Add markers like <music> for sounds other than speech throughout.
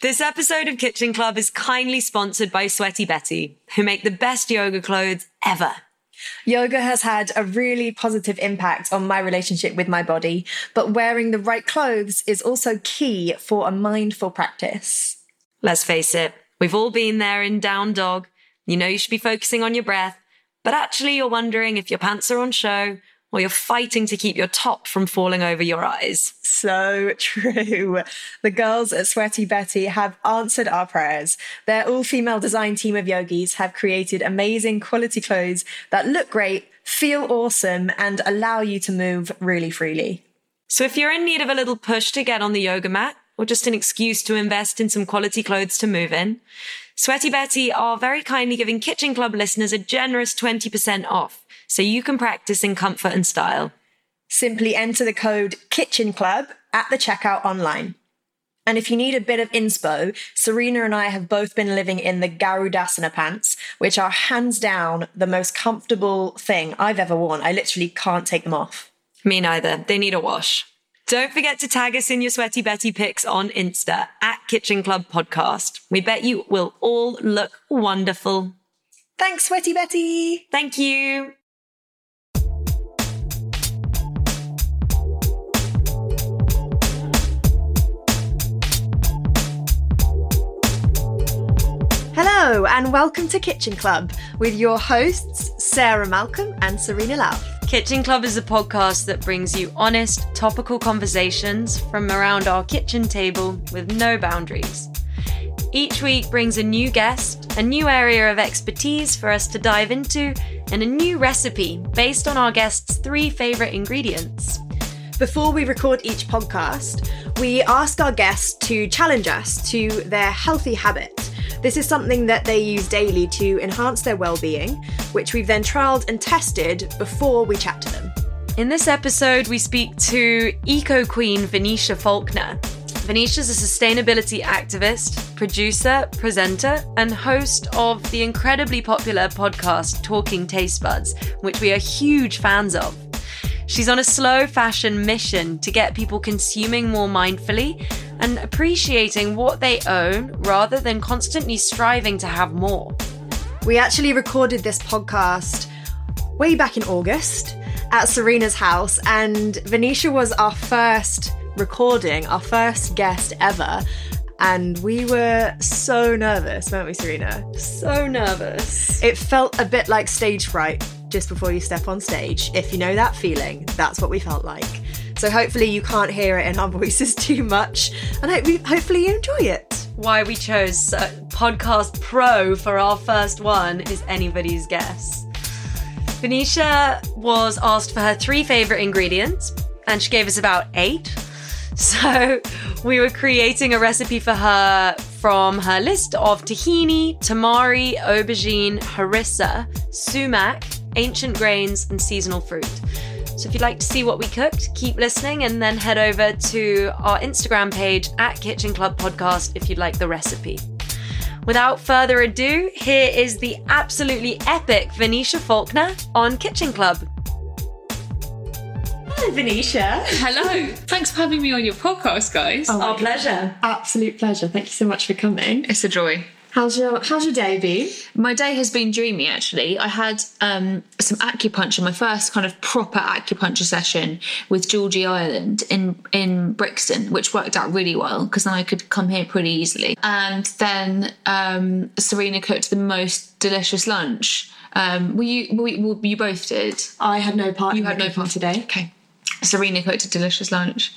This episode of Kitchen Club is kindly sponsored by Sweaty Betty, who make the best yoga clothes ever. Yoga has had a really positive impact on my relationship with my body, but wearing the right clothes is also key for a mindful practice. Let's face it, we've all been there in down dog. You know you should be focusing on your breath, but actually you're wondering if your pants are on show or you're fighting to keep your top from falling over your eyes. So <laughs> true. The girls at Sweaty Betty have answered our prayers. Their all female design team of yogis have created amazing quality clothes that look great, feel awesome, and allow you to move really freely. So if you're in need of a little push to get on the yoga mat, or just an excuse to invest in some quality clothes to move in, Sweaty Betty are very kindly giving Kitchen Club listeners a generous 20% off so you can practice in comfort and style. Simply enter the code Kitchen Club at the checkout online. And if you need a bit of inspo, Serena and I have both been living in the Garudasana pants, which are hands down the most comfortable thing I've ever worn. I literally can't take them off. Me neither. They need a wash. Don't forget to tag us in your Sweaty Betty pics on Insta at Kitchen Club Podcast. We bet you will all look wonderful. Thanks, Sweaty Betty. Thank you. Hello, and welcome to Kitchen Club with your hosts, Sarah Malcolm and Serena Lau. Kitchen Club is a podcast that brings you honest, topical conversations from around our kitchen table with no boundaries. Each week brings a new guest, a new area of expertise for us to dive into, and a new recipe based on our guest's three favourite ingredients. Before we record each podcast, we ask our guests to challenge us to their healthy habit. This is something that they use daily to enhance their well-being, which we've then trialed and tested before we chat to them. In this episode, we speak to eco queen Venetia Falconer. Venetia's a sustainability activist, producer, presenter, and host of the incredibly popular podcast Talking Taste Buds, which we are huge fans of. She's on a slow fashion mission to get people consuming more mindfully and appreciating what they own rather than constantly striving to have more. We actually recorded this podcast way back in August at Serena's house, and Venetia was our first recording, our first guest ever. And we were so nervous, weren't we, Serena? So nervous. It felt a bit like stage fright just before you step on stage. If you know that feeling, that's what we felt like. So hopefully you can't hear it in our <laughs> voices too much, and hope hopefully you enjoy it. Why we chose uh, Podcast Pro for our first one is anybody's guess. Venetia was asked for her three favourite ingredients, and she gave us about eight. <laughs> So we were creating a recipe for her from her list of tahini, tamari, aubergine, harissa, sumac, ancient grains, and seasonal fruit. So if you'd like to see what we cooked, keep listening and then head over to our Instagram page at Kitchen Club Podcast if you'd like the recipe. Without further ado, here is the absolutely epic Venetia Falconer on Kitchen Club. Hello, Venetia. Hello. Thanks for having me on your podcast, guys. Our oh pleasure. Absolute pleasure. Thank you so much for coming. It's a joy. How's your How's your day been? My day has been dreamy actually. I had um, some acupuncture, my first kind of proper acupuncture session with Georgie Ireland in in Brixton, which worked out really well because then I could come here pretty easily. And then um, Serena cooked the most delicious lunch. Um, were you? Were, we- were you both did? I had no part. You had no part today. Okay. Serena cooked a delicious lunch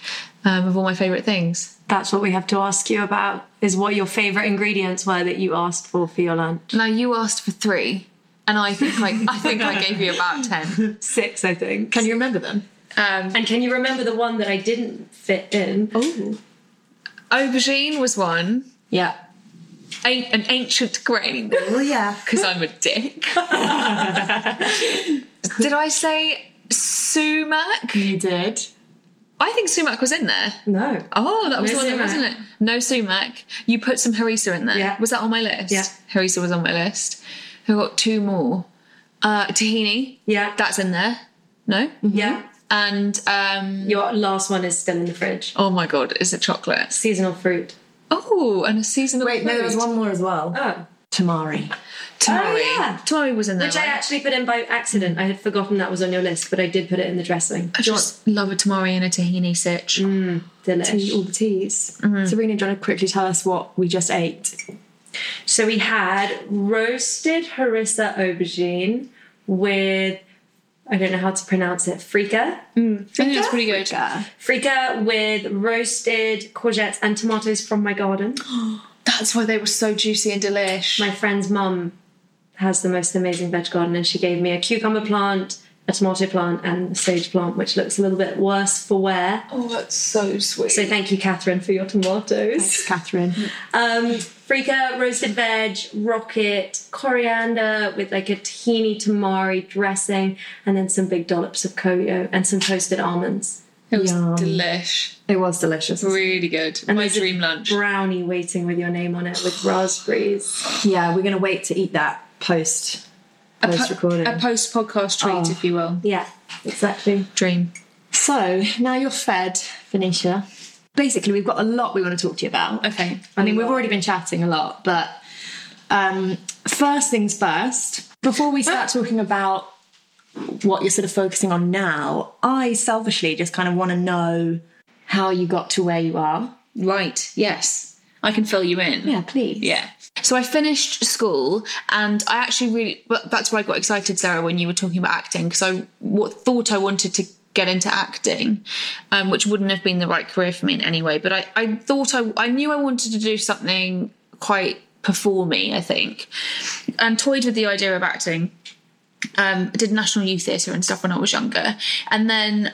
um, of all my favourite things. That's what we have to ask you about is what your favourite ingredients were that you asked for for your lunch. Now you asked for three, and I think I, I think I gave you about ten. <laughs> Six, I think. Can you remember them? Um, And can you remember the one that I didn't fit in? Oh, aubergine was one. yeah. A- an ancient grain Oh, yeah. <laughs> because I'm a dick. <laughs> Did I say sumac? You did. I think sumac was in there. No. Oh, that was No the one, sumac. wasn't it? No sumac. You put some harissa in there. Yeah. Was that on my list? Yeah. Harissa was on my list. I got two more. Uh, tahini. Yeah. That's in there. No. Yeah. And um, Your last one is still in the fridge. oh my god, is it chocolate? Seasonal fruit. Oh, and a seasonal. Wait, no, there was one more as well. Oh. Tamari. Tamari. Oh, yeah. Tamari was in there. Which I actually put in by accident. I had forgotten that was on your list, but I did put it in the dressing. I just love a tamari and a tahini sitch. Delish. Tea, all the teas. Mm-hmm. Serena, do you want to quickly tell us what we just ate? So we had roasted harissa aubergine with I don't know how to pronounce it. Freekeh. I think that's pretty good. Freekeh with roasted courgettes and tomatoes from my garden. <gasps> That's why they were so juicy and delish. My friend's mum has the most amazing veg garden, and she gave me a cucumber plant, a tomato plant, and a sage plant, which looks a little bit worse for wear. oh, that's so sweet. So thank you, Catherine, for your tomatoes. Thanks, Catherine. <laughs> Um, Freekeh, roasted veg, rocket, coriander with like a tahini tamari dressing, and then some big dollops of CoYo and some toasted almonds. it was Yum. delish. It was delicious. Really good. And My there's a dream lunch. Brownie waiting with your name on it with raspberries. Yeah, we're going to wait to eat that post post recording. A post podcast treat, Oh. if you will. Yeah, exactly. Dream. so now you're fed, Venetia. Basically, we've got a lot we want to talk to you about. Okay. I mean, we've already been chatting a lot, but um, first things first, before we start talking about what you're sort of focusing on now, I selfishly just kind of want to know how you got to where you are. Right. Yes. I can fill you in. Yeah, please. Yeah. So I finished school, and I actually really. But that's why I got excited, Sarah, when you were talking about acting, because I thought I wanted to get into acting, um, which wouldn't have been the right career for me in any way. But I, I thought I, I knew I wanted to do something quite performy, I think, and toyed with the idea of acting. Um, did National Youth Theatre and stuff when I was younger, and then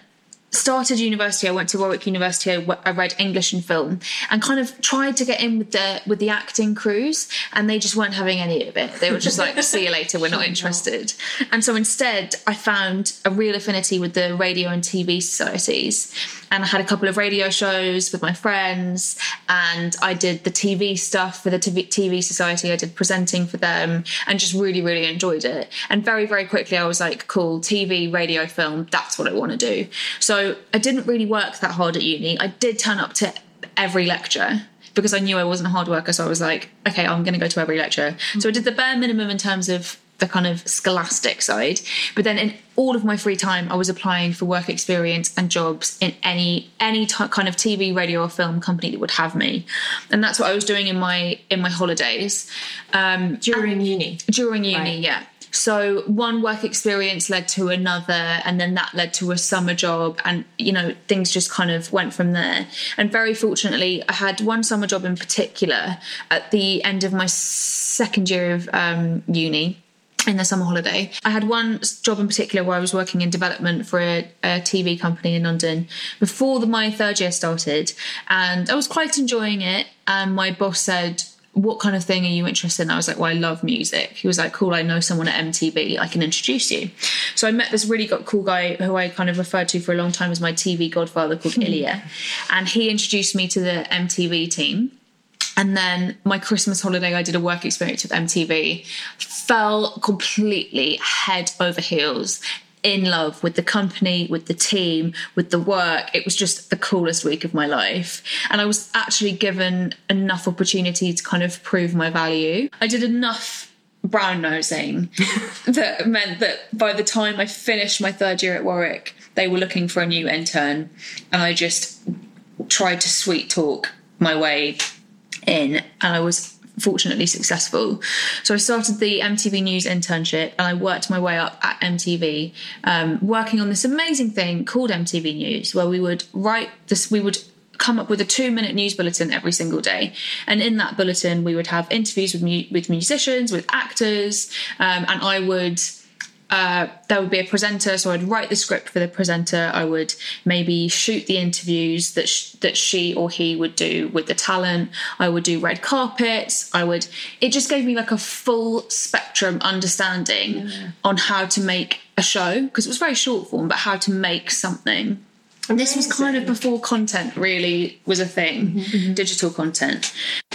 started university. I went to Warwick University. I read English and film, and kind of tried to get in with the with the acting crews, and they just weren't having any of it. They were just like, "See you later. We're not <laughs> interested." And so instead, I found a real affinity with the radio and TV societies, and I had a couple of radio shows with my friends, and I did the TV stuff for the TV, society. I did presenting for them, and just really, really enjoyed it. And very, very quickly, I was like, "Cool, TV, radio, film. That's what I want to do." So I didn't really work that hard at uni. I did turn up to every lecture because I knew I wasn't a hard worker. So I was like, okay, I'm going to go to every lecture. So I did the bare minimum in terms of the kind of scholastic side. But then in all of my free time, I was applying for work experience and jobs in any any t- kind of TV, radio, or film company that would have me, and that's what I was doing in my in my holidays. Um, During uni. during uni, Right. yeah. So one work experience led to another, and then that led to a summer job, and you know things just kind of went from there. And very fortunately, I had one summer job in particular at the end of my second year of um, uni. In the summer holiday, I had one job in particular where I was working in development for a, a TV company in London before the, my third year started, and I was quite enjoying it. And my boss said, what kind of thing are you interested in? I was like, well, I love music. He was like, cool, I know someone at MTV, I can introduce you. So I met this really got cool guy who I kind of referred to for a long time as my TV godfather called <laughs> Ilya. And he introduced me to the MTV team. And then my Christmas holiday, I did a work experience with MTV, fell completely head over heels in love with the company, with the team, with the work. It was just the coolest week of my life. And I was actually given enough opportunity to kind of prove my value. I did enough brown nosing <laughs> that meant that by the time I finished my third year at Warwick, they were looking for a new intern. And I just tried to sweet talk my way in. And I was fortunately successful. So I started the MTV News internship and I worked my way up at MTV, um, working on this amazing thing called MTV News, where we would write this, we would come up with a two minute news bulletin every single day. And in that bulletin, we would have interviews with, mu- with musicians, with actors, um, and I would uh, there would be a presenter, so I'd write the script for the presenter. I would maybe shoot the interviews that sh- that she or he would do with the talent. I would do red carpets. I would. It just gave me like a full spectrum understanding on how to make a show because it was very short form, but how to make something. And this was kind of before content really was a thing, digital content.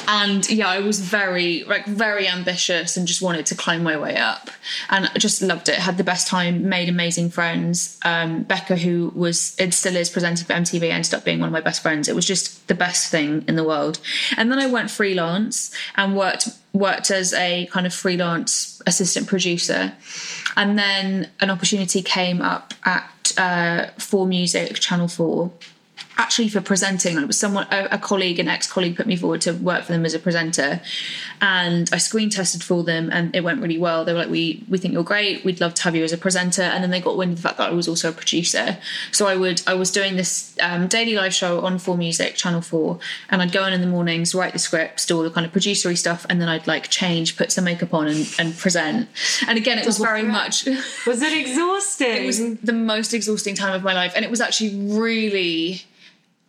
And yeah, I was very, like, very ambitious and just wanted to climb my way up. And I just loved it. Had the best time, made amazing friends. Um, Becca, who was, it still is presented for MTV, ended up being one of my best friends. It was just the best thing in the world. And then I went freelance and worked worked as a kind of freelance assistant producer. And then an opportunity came up at uh, 4 Music, Channel 4, actually for presenting. It was someone, a, a colleague, an ex colleague put me forward to work for them as a presenter. And I screen tested for them and it went really well. They were like, we, we think you're great. We'd love to have you as a presenter. And then they got wind of the fact that I was also a producer. So I would, I was doing this um, daily live show on 4 Music, Channel 4. And I'd go in in the mornings, write the scripts, do all the kind of producery stuff. And then I'd like change, put some makeup on and, and present. And again, it was very much. Was it exhausting? <laughs> It was the most exhausting time of my life, and it was actually really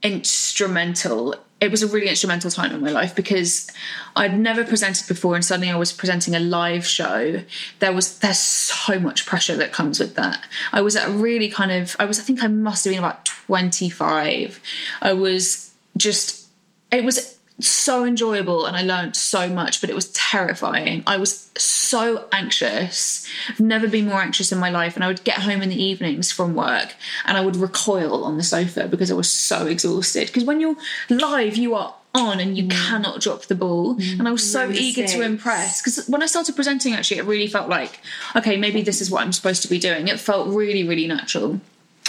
instrumental. It was a really instrumental time in my life because I'd never presented before, and suddenly I was presenting a live show. There was there's so much pressure that comes with that. I was at a really kind of I was I think I must have been about 25. I was just it was so enjoyable and I learned so much, but it was terrifying. I was so anxious. I've never been more anxious in my life. And I would get home in the evenings from work and I would recoil on the sofa because I was so exhausted. Because when you're live, you are on and you mm. cannot drop the ball. Mm-hmm. And I was so eager to impress. Because when I started presenting, actually, it really felt like, okay, maybe this is what I'm supposed to be doing. It felt really, really natural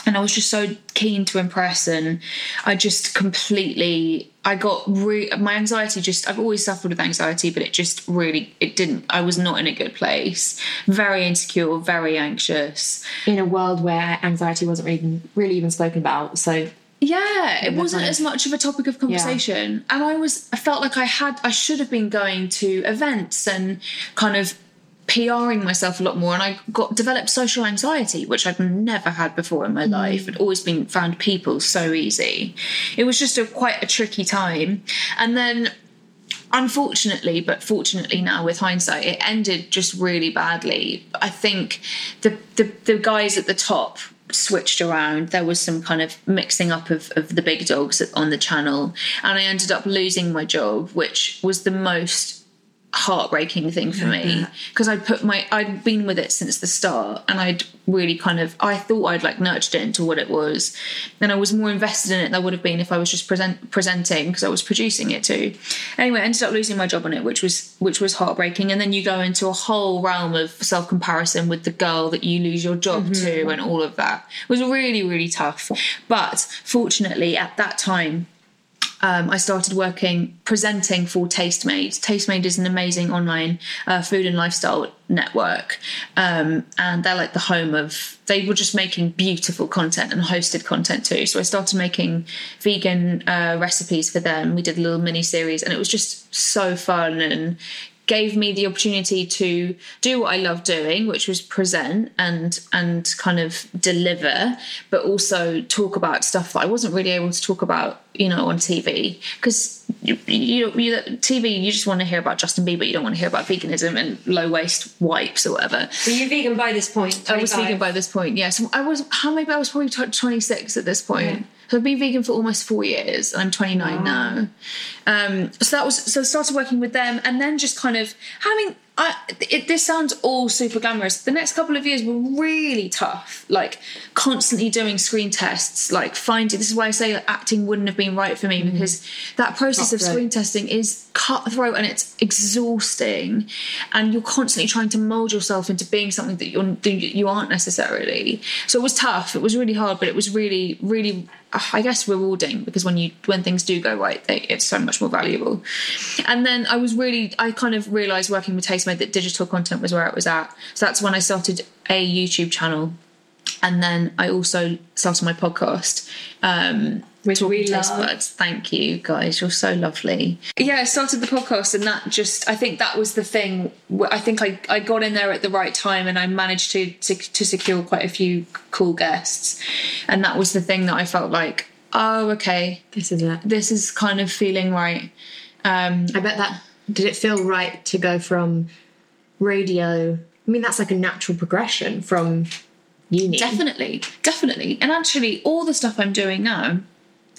and I was just so keen to impress, and I just completely. I got re- my anxiety. Just I've always suffered with anxiety, but it just really it didn't. I was not in a good place. Very insecure, very anxious. in a world where anxiety wasn't really, really even spoken about. So Yeah, it wasn't as much of a topic of conversation. And I was I felt like I had I should have been going to events and kind of PRing myself a lot more and I got developed social anxiety, which I've never had before in my mm. life. I'd always been found people so easy. It was just a quite a tricky time. And then unfortunately, but fortunately now with hindsight, it ended just really badly. I think the the, the guys at the top switched around. There was some kind of mixing up of, of the big dogs on the channel, and I ended up losing my job, which was the most heartbreaking thing for me because I'd put my I'd been with it since the start and I'd really kind of I thought I'd like nurtured it into what it was. And I was more invested in it than I would have been if I was just present presenting because I was producing it too. Anyway I ended up losing my job on it which was which was heartbreaking. And then you go into a whole realm of self comparison with the girl that you lose your job to mm-hmm. and all of that. It was really really tough. But fortunately at that time um, I started working presenting for Tastemade. Tastemade is an amazing online uh, food and lifestyle network, um, and they're like the home of. They were just making beautiful content and hosted content too. So I started making vegan uh, recipes for them. We did a little mini series, and it was just so fun and gave me the opportunity to do what I love doing, which was present and and kind of deliver, but also talk about stuff that I wasn't really able to talk about, you know, on TV because you, you, you TV you just want to hear about Justin Bieber, you don't want to hear about veganism and low waist wipes or whatever. were you vegan by this point? I was vegan by this point, yeah. So I was how maybe I was probably t- 26 at this point. So I've been vegan for almost four years, and I'm 29 now. Um, so that was so I started working with them, and then just kind of having I, it, this sounds all super glamorous. The next couple of years were really tough. Like constantly doing screen tests, like finding. This is why I say like, acting wouldn't have been right for me because that process of screen testing is cutthroat and it's exhausting, and you're constantly trying to mold yourself into being something that you're that you aren't necessarily. So it was tough. It was really hard, but it was really, really, I guess, rewarding because when you when things do go right, they, it's so much more valuable. And then I was really, I kind of realised working with Tastemade that digital content was where it was at. So that's when I started a YouTube channel, and then I also started my podcast. Um, Which we love. Buds. Thank you guys, you're so lovely. Yeah, I started the podcast, and that just, I think that was the thing. I think I, I got in there at the right time, and I managed to, to to secure quite a few cool guests, and that was the thing that I felt like, oh, okay, This is it. this is kind of feeling right. Um, I bet that did it feel right to go from radio? I mean, that's like a natural progression from uni. Definitely, definitely. And actually, all the stuff I'm doing now,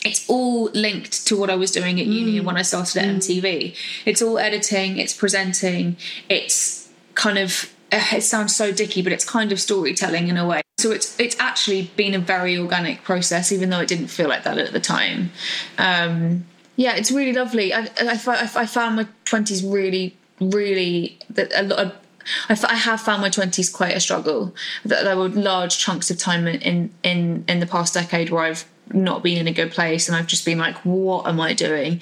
it's all linked to what I was doing at uni and when I started at MTV. It's all editing, it's presenting, it's kind of. uh, It sounds so dicky, but it's kind of storytelling in a way. So it's it's actually been a very organic process, even though it didn't feel like that at the time. Um, yeah, it's really lovely. I, I, I, I found my twenties really, really that a lot. Of, I, have found my twenties quite a struggle. That there were large chunks of time in in in the past decade where I've not been in a good place, and I've just been like, "What am I doing?"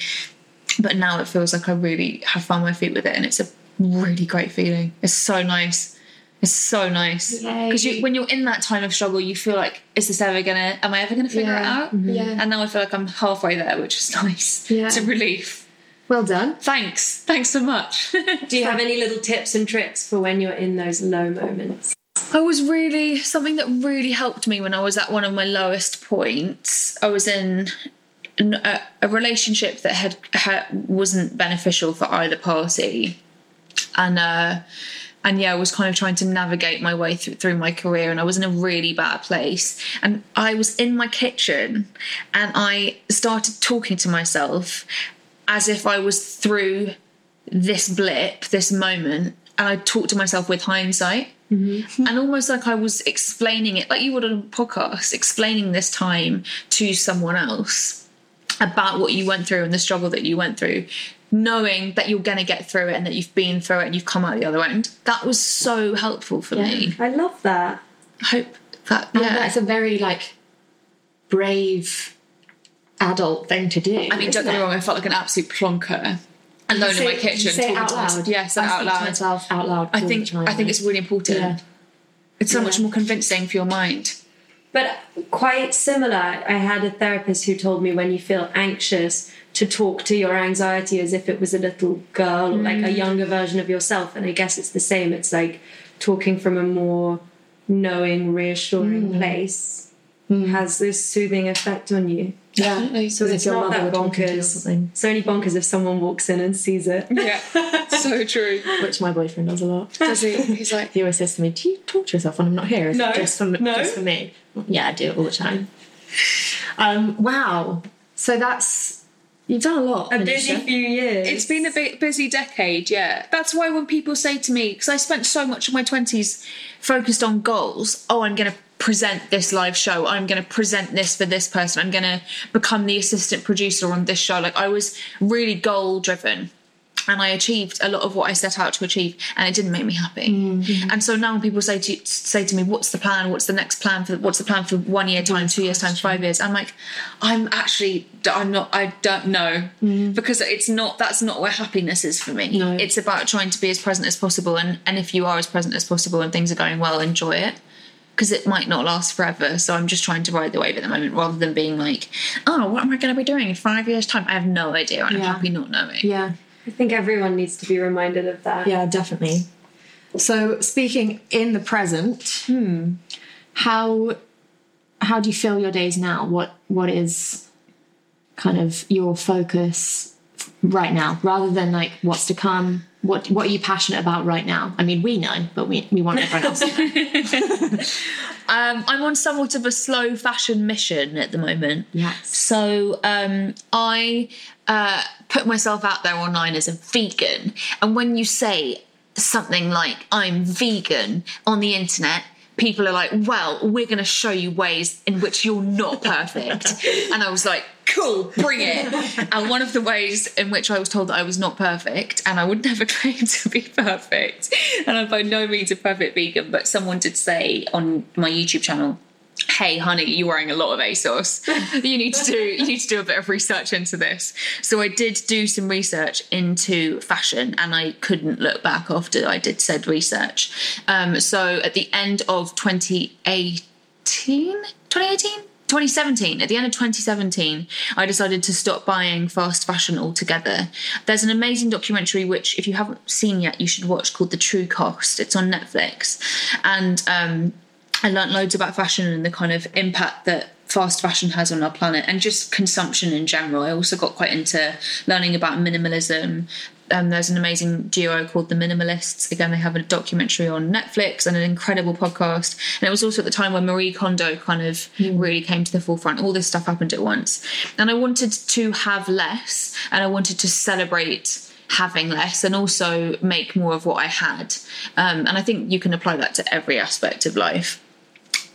But now it feels like I really have found my feet with it, and it's a really great feeling. It's so nice. It's so nice because you, when you're in that time of struggle, you feel like, "Is this ever gonna? Am I ever gonna figure it Yeah. out?" Mm-hmm. Yeah. And now I feel like I'm halfway there, which is <laughs> nice. Yeah. It's a relief. Well done. Thanks. Thanks so much. <laughs> Do you have any little tips and tricks for when you're in those low moments? I was really something that really helped me when I was at one of my lowest points. I was in a relationship that had, had wasn't beneficial for either party, and uh, and yeah, I was kind of trying to navigate my way through, through my career, and I was in a really bad place. And I was in my kitchen, and I started talking to myself as if I was through this blip, this moment, and I talked to myself with hindsight. Mm-hmm. And almost like I was explaining it, like you would on a podcast, explaining this time to someone else about what you went through and the struggle that you went through, knowing that you're going to get through it and that you've been through it and you've come out the other end. That was so helpful for me. I love that. I hope that, Yeah, yeah. that's a very like brave adult thing to do. I mean, don't get me wrong, I felt like an absolute plonker alone in my kitchen. Say it out loud. Yes, I out speak to loud. myself out loud. I think I think it's really important. Yeah. It's so much more convincing for your mind. But quite similar, I had a therapist who told me when you feel anxious to talk to your anxiety as if it was a little girl, like a mm. younger version of yourself. And I guess it's the same. It's like talking from a more knowing, reassuring mm. place has this soothing effect on you. Yeah, so it's not that bonkers. It's only bonkers if someone walks in and sees it. Yeah, <laughs> so true. which my boyfriend does a lot. Does he? He's like, He always says to me, "Do you talk to yourself when I'm not here? Is No, it just for, no. just for me?" Yeah, I do it all the time. Um, wow. So that's you've done a lot. A busy Anisha. few years. It's been a bit busy decade, yeah. That's why when people say to me, because I spent so much of my 20s focused on goals, oh, I'm going to present this live show, I'm going to present this for this person, I'm going to become the assistant producer on this show. Like, I was really goal driven. And I achieved a lot of what I set out to achieve, and it didn't make me happy. Mm-hmm. And so now, when people say to say to me, "What's the plan? What's the next plan for? What's the plan for one year time, two years time, five years?" I'm like, I'm actually, I'm not, I don't know, mm-hmm. because it's not. That's not where happiness is for me. No. It's about trying to be as present as possible, and and if you are as present as possible and things are going well, enjoy it. Because it might not last forever, so I'm just trying to ride the wave at the moment, rather than being like, "Oh, what am I going to be doing in five years' time?" I have no idea, and I'm Yeah. happy not knowing. Yeah, I think everyone needs to be reminded of that. yeah, definitely. So speaking in the present, Hmm. how how do you feel your days now? What what is kind of your focus right now, rather than like what's to come? What what are you passionate about right now? I mean, we know, but we we want everyone else to know. <laughs> Um, I'm on somewhat of a slow fashion mission at the moment. Yes. So um, I uh, put myself out there online as a vegan, and when you say something like I'm vegan on the internet, people are like, well, we're going to show you ways in which you're not perfect. <laughs> and I was like, cool, bring it. <laughs> and one of the ways in which I was told that I was not perfect, and I would <laughs> never claim to be perfect, and I'm by no means a perfect vegan, but someone did say on my YouTube channel, hey honey you're wearing a lot of asos. <laughs> You need to do you need to do a bit of research into this. So i did do some research into fashion and i couldn't look back after i did said research. Um, so at the end of 2018 2018 2017 at the end of 2017 i decided to stop buying fast fashion altogether. There's an amazing documentary which if you haven't seen yet you should watch called the true cost. It's on netflix. And um, I learnt loads about fashion and the kind of impact that fast fashion has on our planet and just consumption in general. I also got quite into learning about minimalism. Um, there's an amazing duo called The Minimalists. Again, they have a documentary on Netflix and an incredible podcast. And it was also at the time when Marie Kondo kind of really came to the forefront. All this stuff happened at once. And I wanted to have less and I wanted to celebrate having less and also make more of what I had. Um, and I think you can apply that to every aspect of life.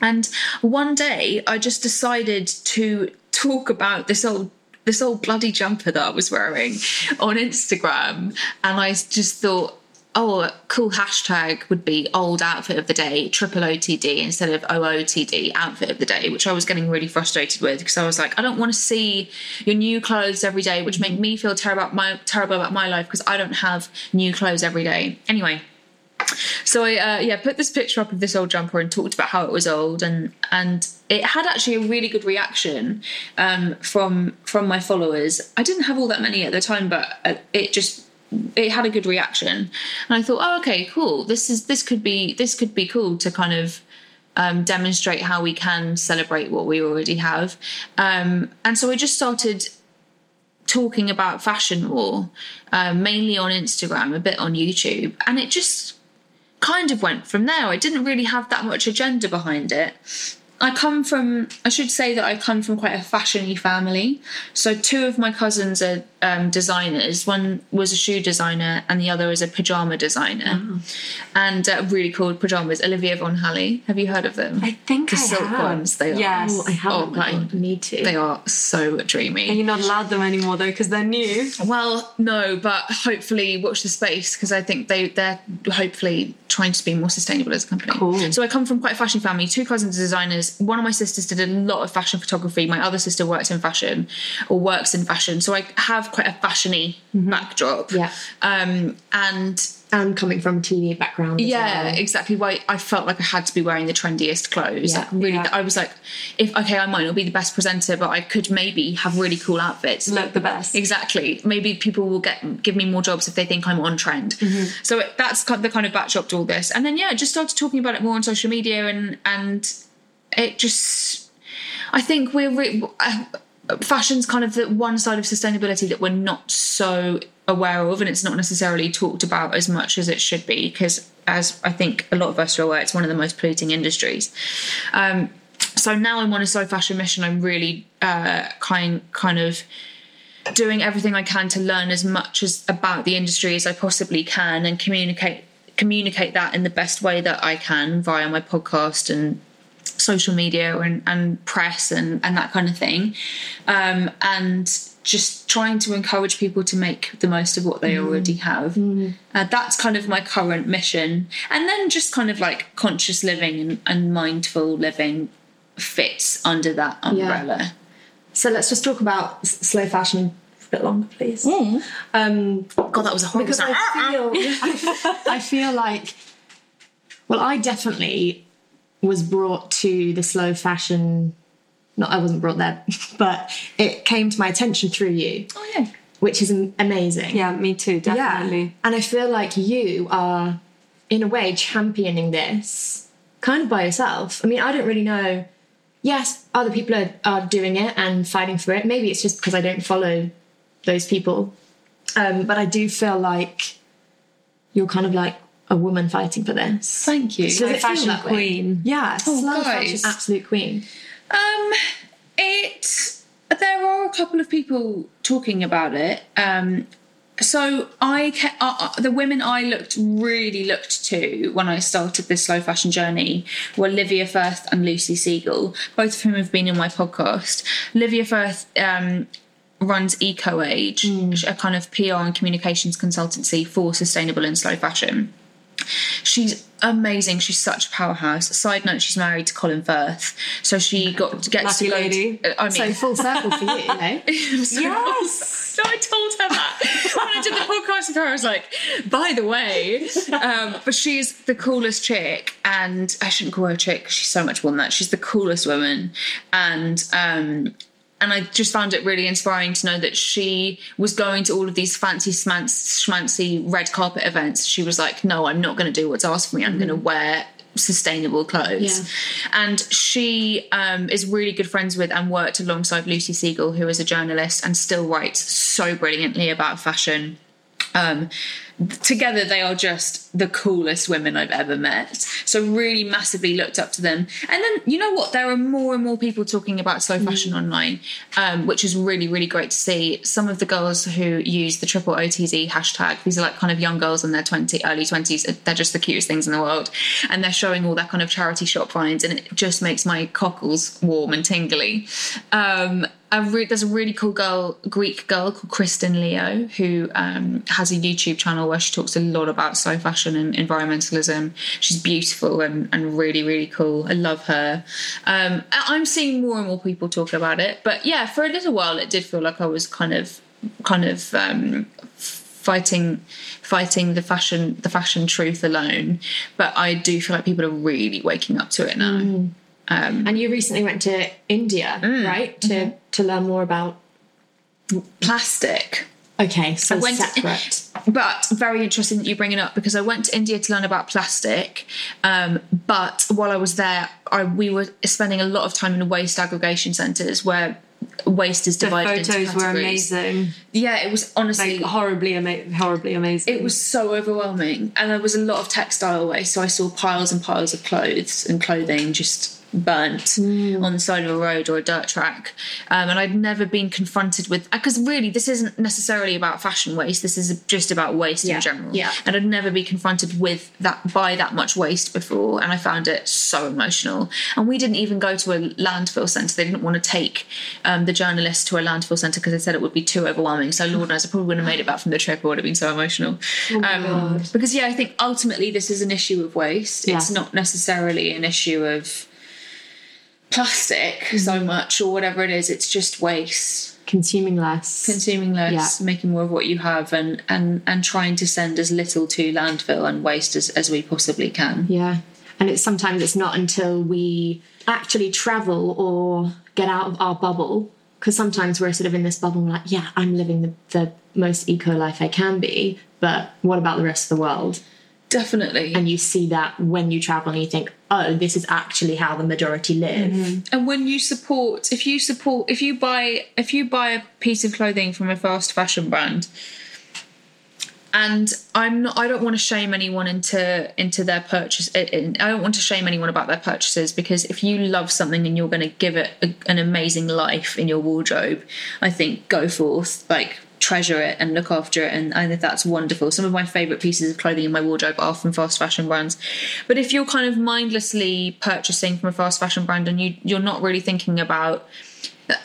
And one day I just decided to talk about this old this old bloody jumper that I was wearing on Instagram. And I just thought oh a cool hashtag would be old outfit of the day triple OTD instead of OOTD outfit of the day which I was getting really frustrated with because I was like I don't want to see your new clothes every day which make me feel terrible about my terrible about my life because I don't have new clothes every day. Anyway so I uh, yeah put this picture up of this old jumper and talked about how it was old and and it had actually a really good reaction um, from from my followers. I didn't have all that many at the time, but uh, it just it had a good reaction, and I thought, oh okay, cool. This is this could be this could be cool to kind of. Um, demonstrate how we can celebrate what we already have. Um, and so I just started talking about fashion more, uh, mainly on Instagram, a bit on YouTube, and it just kind of went from there. I didn't really have that much agenda behind it. I come from, I should say that I come from quite a fashiony family. So, two of my cousins are um, designers. One was a shoe designer, and the other is a pajama designer. And uh, really cool pajamas. Olivia Von Halle. Have you heard of them? I think the I silk have. ones. They are. Yes. Oh, I haven't. Oh, my God, need to. They are so dreamy. And you're not allowed them anymore though because they're new. Well, no, but hopefully watch the space because I think they they're hopefully trying to be more sustainable as a company. Cool. So I come from quite a fashion family. Two cousins are designers. One of my sisters did a lot of fashion photography. My other sister works in fashion or works in fashion. So I have quite a fashiony backdrop. Yeah. Um, and and coming from a TV background. yeah, well. exactly. Why I felt like I had to be wearing the trendiest clothes. Yeah, like really, yeah. I was like, if okay, I might not be the best presenter, but I could maybe have really cool outfits. Look the best. Exactly. Maybe people will get give me more jobs if they think I'm on trend. Mm-hmm. So it, that's kind of the kind of backdrop to all this. And then yeah, I just started talking about it more on social media, and and it just, I think we're re- uh, fashion's kind of the one side of sustainability that we're not so aware of, and it's not necessarily talked about as much as it should be because, as I think a lot of us are aware, it's one of the most polluting industries. Um, so now I'm on a slow fashion mission. I'm really uh, kind kind of doing everything I can to learn as much as about the industry as I possibly can and communicate communicate that in the best way that I can via my podcast and social media and, and press and, and that kind of thing. Um, and just trying to encourage people to make the most of what they already have. Uh, that's kind of my current mission. And then just kind of like conscious living and, and mindful living fits under that umbrella. So let's just talk about s- slow fashion a bit longer, please. Um, God, that was a horrible because. I feel, <laughs> <laughs> I feel like, well, I definitely was brought to the slow fashion. Not, I wasn't brought there, <laughs> but it came to my attention through you, oh yeah. which is amazing. Yeah, me too, definitely. Yeah. And I feel like you are, in a way, championing this kind of by yourself. I mean, I don't really know. Yes, other people are, are doing it and fighting for it. Maybe it's just because I don't follow those people. Um, but I do feel like you're kind of like a woman fighting for this. Thank you. Does it feel fashion queen. Yeah, slow guys. fashion, absolute queen. Um, it. There are a couple of people talking about it. Um, So I uh, uh, the women I looked really looked to when I started this slow fashion journey were Livia Firth and Lucy Siegle, both of whom have been in my podcast. Livia Firth um, runs Eco Age, a kind of PR and communications consultancy for sustainable and slow fashion. She's amazing. She's such a powerhouse. Side note: She's married to Colin Firth, so she got gets Lucky to go. lady. To, I mean, so full circle for you, eh? <laughs> yes. So I told her that when I did the podcast with her. I was like, by the way, um, but she's the coolest chick, and I shouldn't call her a chick. 'cause She's so much more than that. She's the coolest woman, and um, and I just found it really inspiring to know that she was going to all of these fancy schmancy red carpet events. She was like, no, I'm not going to do what's asked of me. I'm going to wear sustainable clothes. And she um, is really good friends with and worked alongside Lucy Siegle, who is a journalist and still writes so brilliantly about fashion. Um, together they are just the coolest women I've ever met. So really massively looked up to them. And then you know what? There are more and more people talking about slow fashion online, um, which is really really great to see. Some of the girls who use the triple OTZ hashtag, these are like kind of young girls in their twenty early twenties. They're just the cutest things in the world, and they're showing all their kind of charity shop finds, and it just makes my cockles warm and tingly. Um, a re- there's a really cool girl, Greek girl called Kristen Leo, who um, has a YouTube channel where she talks a lot about slow fashion and environmentalism. She's beautiful and, and really, really cool. I love her. Um, I'm seeing more and more people talk about it, but yeah, for a little while it did feel like I was kind of, kind of um, fighting, fighting the fashion, the fashion truth alone. But I do feel like people are really waking up to it now. And you recently went to India, Mm. right? To Mm-hmm. To learn more about. Plastic. Okay, so I went separate. <laughs> but very interesting that you bring it up because I went to India to learn about plastic. Um, but while I was there, I, we were spending a lot of time in waste aggregation centres where waste is The divided into photos were amazing. Yeah, it was honestly Like horribly, ama- horribly amazing. it was so overwhelming, and there was a lot of textile waste. So I saw piles and piles of clothes and clothing just burnt on the side of a road or a dirt track. Um, and I'd never been confronted with because really this isn't necessarily about fashion waste. This is just about waste Yeah, in general. yeah. And I'd never been confronted with that by that much waste before, and I found it so emotional. And we didn't even go to a landfill centre. They didn't want to take um, the journalists to a landfill centre because they said it would be too overwhelming. So Lord knows, I probably wouldn't have made it back from the trip. I would have been so emotional. Oh um, because yeah, I think ultimately this is an issue of waste. It's not necessarily an issue of plastic so mm. much or whatever it is. It's just waste Consuming less. consuming less, making more of what you have, and and and trying to send as little to landfill and waste as, as we possibly can. Yeah. And it's sometimes it's not until we actually travel or get out of our bubble, because sometimes we're sort of in this bubble, we're like, yeah, I'm living the, the most eco life I can be, but what about the rest of the world? Definitely. And you see that when you travel and you think, oh, this is actually how the majority live. Mm-hmm. And when you support, if you support, if you buy, if you buy a piece of clothing from a fast fashion brand, and I'm not, I don't want to shame anyone into into their purchase. I I don't want to shame anyone about their purchases because if you love something and you're going to give it a, an amazing life in your wardrobe, I think go forth, like treasure it and look after it and I think that's wonderful. Some of my favourite pieces of clothing in my wardrobe are from fast fashion brands. But if you're kind of mindlessly purchasing from a fast fashion brand and you you're not really thinking about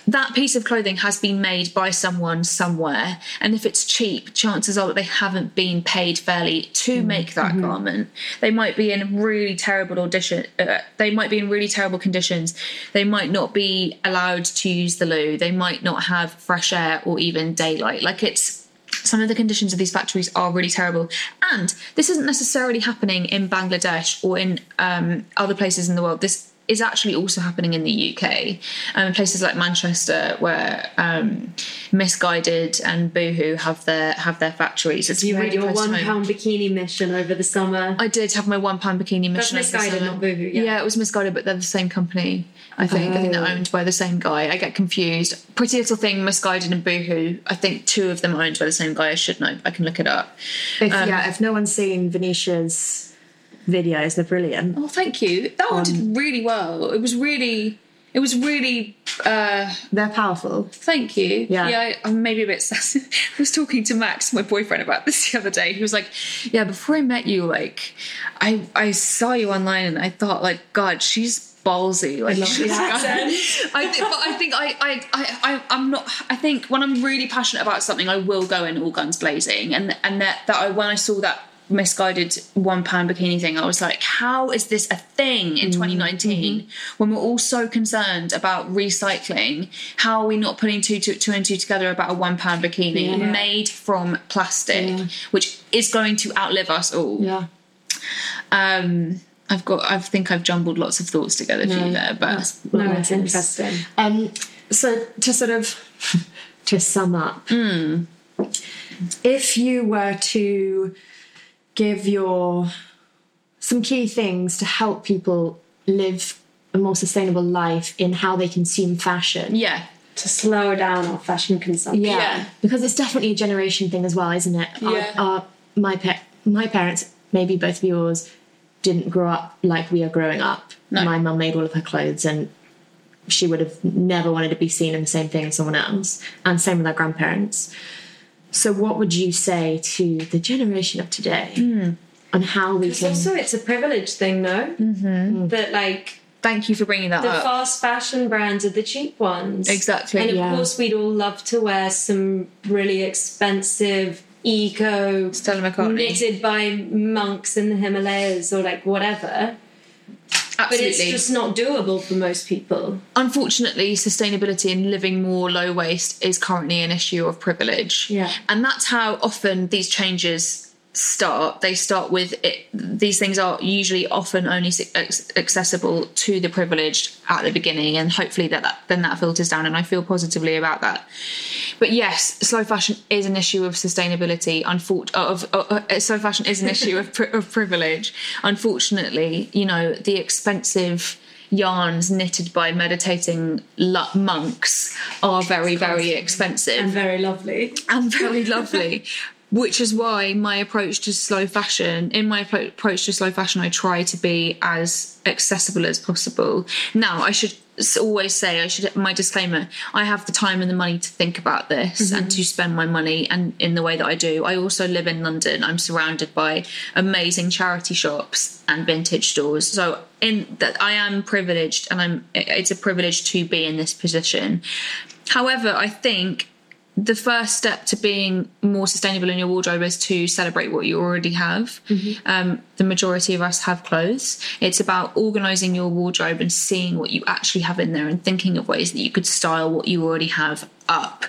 that piece of clothing has been made by someone somewhere and if it's cheap chances are that they haven't been paid fairly to make that garment. They might be in really terrible audition uh, they might be in really terrible conditions. They might not be allowed to use the loo. They might not have fresh air or even daylight. Like it's some of the conditions of these factories are really terrible. And this isn't necessarily happening in Bangladesh or in um, other places in the world. This is actually also happening in the UK, um, places like Manchester, where um, Missguided and Boohoo have their have their factories. It's you had your one pound bikini mission over the summer. I did have my one pound bikini That's mission. the Missguided, not Boohoo, yeah. it was Missguided, but they're the same company. I think. I think they're Oh. owned by the same guy. I get confused. Pretty Little Thing, Missguided, and Boohoo. I think two of them are owned by the same guy. I should know. I can look it up. If, yeah, if no one's seen Venetia's videos, they're brilliant. Oh, thank you. That one did really well. It was really. it was really uh They're powerful. Thank you. Yeah. Yeah, I, I'm maybe a bit sassy. <laughs> I was talking to Max, my boyfriend, about this the other day. He was like, "Yeah, before I met you, like, I I saw you online and I thought, like, God, she's ballsy. Like, she's <laughs> I think, but I think I, I, I, I, I'm not. I think when I'm really passionate about something, I will go in all guns blazing. And and that that I when I saw that Missguided one pound bikini thing, I was like, how is this a thing in 2019 when we're all so concerned about recycling? How are we not putting two, two, two and two together about a one pound bikini made from plastic, which is going to outlive us all? Yeah. Um, I've got. I think I've jumbled lots of thoughts together for you there, but No, it's interesting. Um, so to sort of <laughs> to sum up, Hmm. if you were to give your some key things to help people live a more sustainable life in how they consume fashion. yeah, To slow down our fashion consumption. Yeah, Yeah. because it's definitely a generation thing as well, isn't it? Yeah. Our, my pa- my parents, maybe both of yours, didn't grow up like we are growing up. No. My mum made all of her clothes, and she would have never wanted to be seen in the same thing as someone else. And same with our grandparents. So, what would you say to the generation of today on how we can? Also, it's a privilege thing, no? Mm-hmm. That like thank you for bringing that the up. The fast fashion brands are the cheap ones. Exactly, And of yeah. course, we'd all love to wear some really expensive eco Stella McCartney. knitted by monks in the Himalayas or like whatever. But Absolutely. it's just not doable for most people. Unfortunately, sustainability and living more low waste is currently an issue of privilege. Yeah. And that's how often these changes start. They start with it, these things are usually often only accessible to the privileged at the beginning, and hopefully that, that then that filters down. And I feel positively about that. But yes, slow fashion is an issue of sustainability. Unfor- of, of, uh, slow fashion is an <laughs> issue of, of privilege. Unfortunately, you know the expensive yarns knitted by meditating monks are very very expensive And very lovely. and very lovely. <laughs> Which is why my approach to slow fashion, in my approach to slow fashion, I try to be as accessible as possible. Now, I should always say, I should my disclaimer: I have the time and the money to think about this mm-hmm. and to spend my money and in the way that I do. I also live in London. I'm surrounded by amazing charity shops and vintage stores. So in that, I am privileged, and I'm. It's a privilege to be in this position. However, I think the first step to being more sustainable in your wardrobe is to celebrate what you already have. Um, the majority of us have clothes. It's about organizing your wardrobe and seeing what you actually have in there and thinking of ways that you could style what you already have up.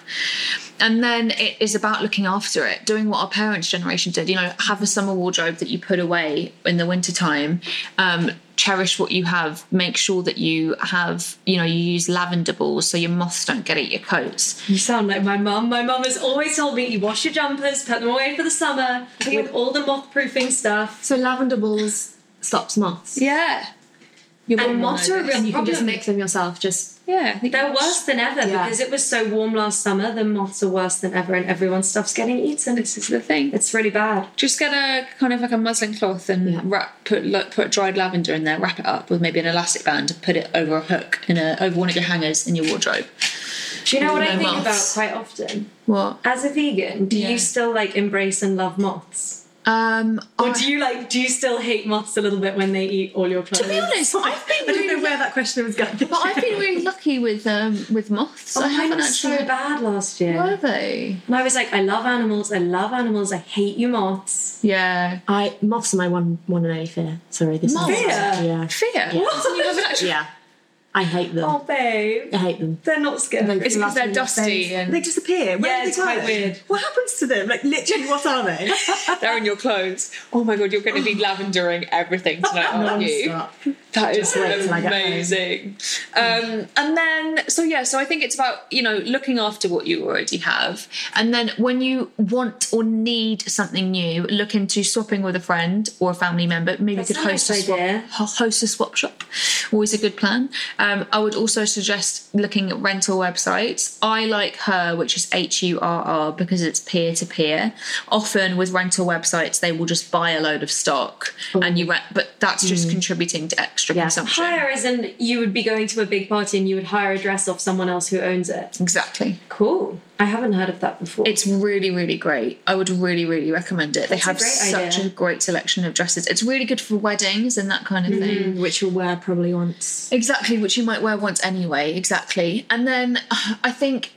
And then it is about looking after it, doing what our parents' generation did. You know, have a summer wardrobe that you put away in the wintertime. Um, cherish what you have. Make sure that you have, you know, you use lavender balls so your moths don't get at your coats. You sound like my mum. My mum has always told me you wash your jumpers, put them away for the summer, with all the moth proofing stuff. so lavender balls stops moths. Yeah. Your And moths are a real And you can just problem. make them yourself. Just Yeah. I think They're worse than ever Yeah. because it was so warm last summer. The moths are worse than ever, and everyone's stuff's getting eaten. This is the thing. It's really bad. Just get a kind of like a muslin cloth and Yeah. wrap, put like, put dried lavender in there, wrap it up with maybe an elastic band, and put it over a hook in a over one of your hangers in your wardrobe. Do you know what I No think about quite often? What? As a vegan, do Yeah. you still like embrace and love moths? Um, Or I- do you like? Do you still hate moths a little bit when they eat all your clothes? to be honest, <laughs> I've been I don't know really, where that question was going. but I've been really <laughs> lucky with um with moths. Oh, I haven't was actually. so bad last year. Were they? And I was like, I love animals. I love animals. I hate you moths. Yeah. I moths are my one one and only fear. Sorry, this Moths? is Fear? Yeah, Fear. What? <laughs> You haven't actually. yeah. I hate them. Oh, babe, I hate them. they're not scary. It's because they're dusty and They disappear. Where Yeah, do they it's quite go? weird. What happens to them? Like literally, what are they? <laughs> they're in your clothes. Oh my god, you're going to be lavendering everything tonight, aren't you? Non-stop. That is wait till I get home. amazing. Um, and then, so yeah, so I think it's about, you know, looking after what you already have. And then when you want or need something new, look into swapping with a friend or a family member. Maybe That's you could a host a, swap, idea. host a swap shop. Always a good plan. Um, Um, I would also suggest looking at rental websites. I like HURR, which is H U R R, because it's peer to peer. Often with rental websites, they will just buy a load of stock and you rent, but that's just mm. contributing to extra consumption. Hire as in you would be going to a big party and you would hire a dress off someone else who owns it. Exactly. Cool. I haven't heard of that before. It's really, really great. I would really, really recommend it. They That's a have great such idea. a great selection of dresses. It's really good for weddings and that kind of thing. Mm, which you'll wear probably once. Exactly, which you might wear once anyway. Exactly. And then <sighs> I think